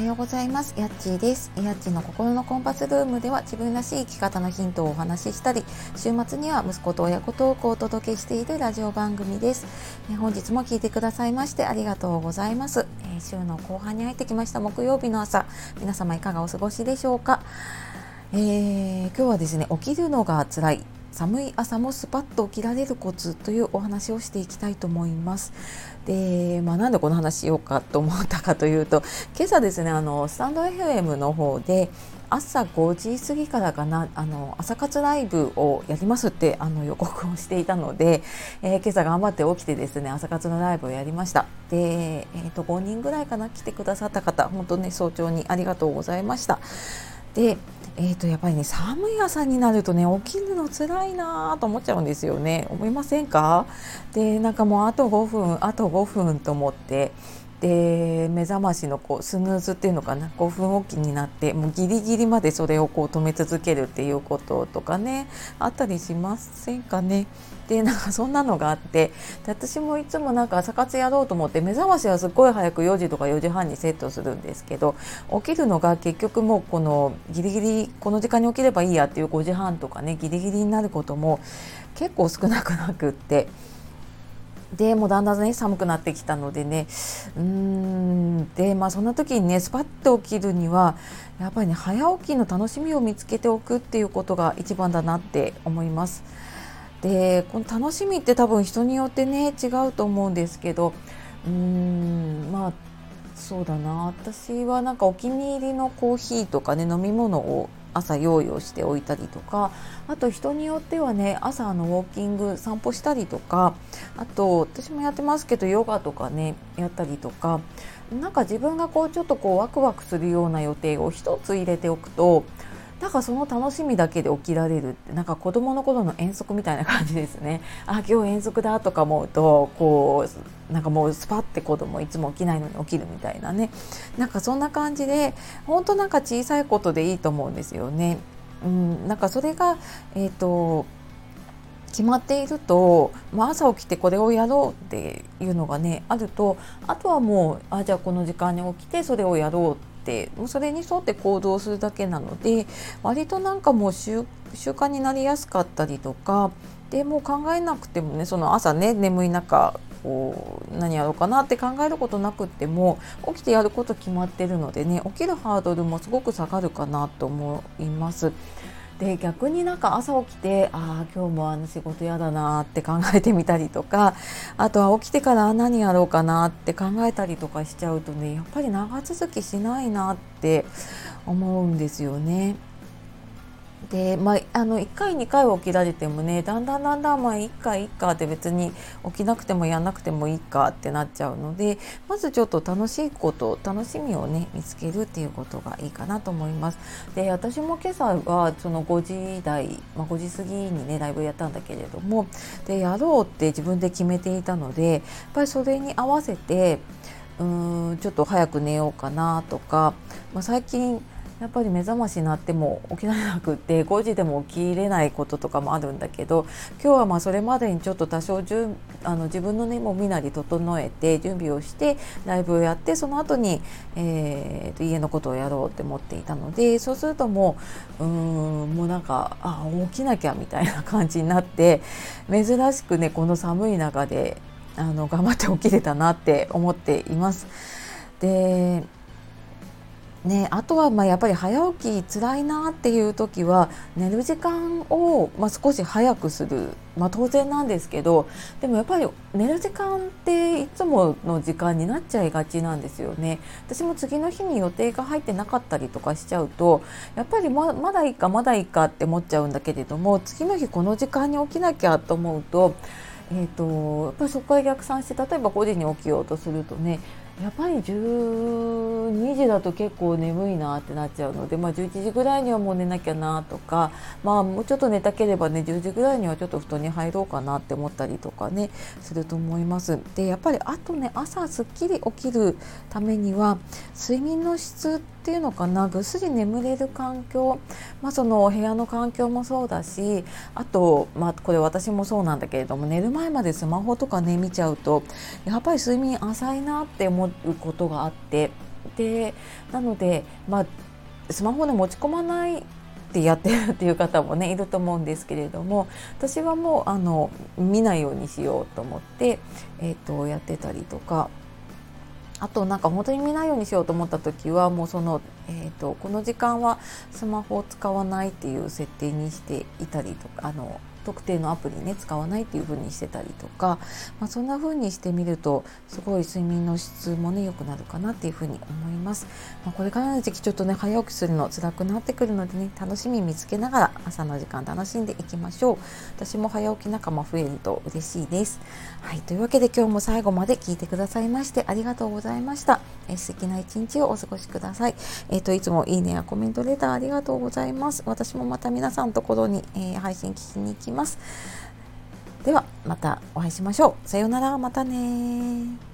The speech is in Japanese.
はようございます。やっちーです。やっちーの心のコンパスルームでは自分らしい生き方のヒントをお話ししたり週末には息子と親子トークをお届けしているラジオ番組です、え本日も聞いてくださいましてありがとうございます、え週の後半に入ってきました。木曜日の朝。皆様いかがお過ごしでしょうか、えー、今日はですね起きるのが辛い。寒い朝もスパッと起きられるコツというお話をしていきたいと思います。で、まあ、なんでこの話しようかと思ったかというと今朝ですねあのスタンド FM の方で朝5時過ぎからかなあの朝活ライブをやりますってあの予告をしていたので、えー、今朝頑張って起きてですね朝活のライブをやりましたで、えーと、5人ぐらいかな来てくださった方本当ね早朝にありがとうございましたでえーと、やっぱりね寒い朝になるとね起きるの辛いなと思っちゃうんですよね。思いませんか？でなんかもうあと5分あと5分と思ってで目覚ましのこうスヌーズっていうのかな？5分おきになってもうギリギリまでそれをこう止め続けるっていうこととかねあったりしませんかね？でなんかそんなのがあって私もいつもなんか朝活やろうと思って目覚ましはすっごい早く4時とか4時半にセットするんですけど起きるのが結局もうこのギリギリこの時間に起きればいいやっていう5時半とかねギリギリになることも結構少なくなくって。でもうだんだんね寒くなってきたのでねうんでまあそんな時にねスパッと起きるにはやっぱりね早起きの楽しみを見つけておくっていうことが一番だなって思います。でこの楽しみって多分人によってね違うと思うんですけどうーんまあそうだな私はなんかお気に入りのコーヒーとかね飲み物を朝用意をしておいたりとかあと人によってはね朝のウォーキング散歩したりとかあと私もやってますけどヨガとかねやったりとかなんか自分がこうちょっとこうワクワクするような予定を1つ入れておくとなんかその楽しみだけで起きられるってなんか子どもの頃の遠足みたいな感じですねあ今日遠足だとか思うとこうなんかもうスパッて子供いつも起きないのに起きるみたいなねなんかそんな感じで本当なんか小さいことでいいと思うんですよね。うん、なんかそれが、えーと決まっていると、まあ、朝起きてこれをやろうっていうのがねあるとあとはもうあじゃあこの時間に起きてそれをやろうってそれに沿って行動するだけなので割となんかもう習慣になりやすかったりとかでもう考えなくてもねその朝ね眠い中こう何やろうかなって考えることなくっても起きてやること決まってるのでね起きるハードルもすごく下がるかなと思います。で逆になんか朝起きてああ今日もあの仕事嫌だなって考えてみたりとかあとは起きてから何やろうかなって考えたりとかしちゃうとねやっぱり長続きしないなって思うんですよね。でまあ、あの1回2回起きられてもねだんだんだんだんまあ1回1回って別に起きなくてもやんなくてもいいかってなっちゃうのでまずちょっと楽しいこと楽しみをね見つけるっていうことがいいかなと思います。で私も今朝はその5時台、まあ、5時過ぎにねライブやったんだけれどもでやろうって自分で決めていたのでやっぱりそれに合わせてうーんちょっと早く寝ようかなとか、まあ、最近やっぱり目覚ましになっても起きられなくて5時でも起きれないこととかもあるんだけど今日はまあそれまでにちょっと多少じゅあの自分のねもう身なり整えて準備をしてライブをやってその後に、えー、と家のことをやろうって思っていたのでそうするともううんもうなんかあ起きなきゃみたいな感じになって珍しくねこの寒い中であの頑張って起きれたなって思っています。でね、あとはまあやっぱり早起き辛いなっていう時は寝る時間をまあ少し早くする、まあ、当然なんですけどでもやっぱり寝る時間っていつもの時間になっちゃいがちなんですよね。私も次の日に予定が入ってなかったりとかしちゃうとやっぱりままだいいかまだいいかって思っちゃうんだけれども次の日この時間に起きなきゃと思うと,、えーと、やっぱりそこから逆算して例えば5時に起きようとするとねやっぱり12時だと結構眠いなってなっちゃうので、まあ、11時ぐらいにはもう寝なきゃなとか、まあ、もうちょっと寝たければね10時ぐらいにはちょっと布団に入ろうかなって思ったりとかねすると思います。でやっぱりあとね朝すっきり起きるためには睡眠の質っていうのかなぐっすり眠れる環境、まあ、そのお部屋の環境もそうだしあと、まあ、これ私もそうなんだけれども寝る前までスマホとかね見ちゃうとやっぱり睡眠浅いなって思ってうことがあってでなので、まあ、スマホで持ち込まないってやってるっていう方もね いると思うんですけれども私はもうあの見ないようにしようと思って、えーとやってたりとかあとなんか本当に見ないようにしようと思った時はもうその、えーと、この時間はスマホを使わないっていう設定にしていたりとかあの特定のアプリね使わないっていう風にしてたりとか、まあ、そんな風にしてみるとすごい睡眠の質もね良くなるかなっていう風に思います、まあ、これからの時期ちょっとね早起きするの辛くなってくるのでね楽しみ見つけながら朝の時間楽しんでいきましょう。私も早起き仲間増えると嬉しいです。はいというわけで今日も最後まで聞いてくださいましてありがとうございました。え素敵な一日をお過ごしください。えっ、ー、といつもいいねやコメントレターありがとうございます。私もまた皆さんところに、えー、配信聞きに行きます。ではまたお会いしましょう。さようなら、またね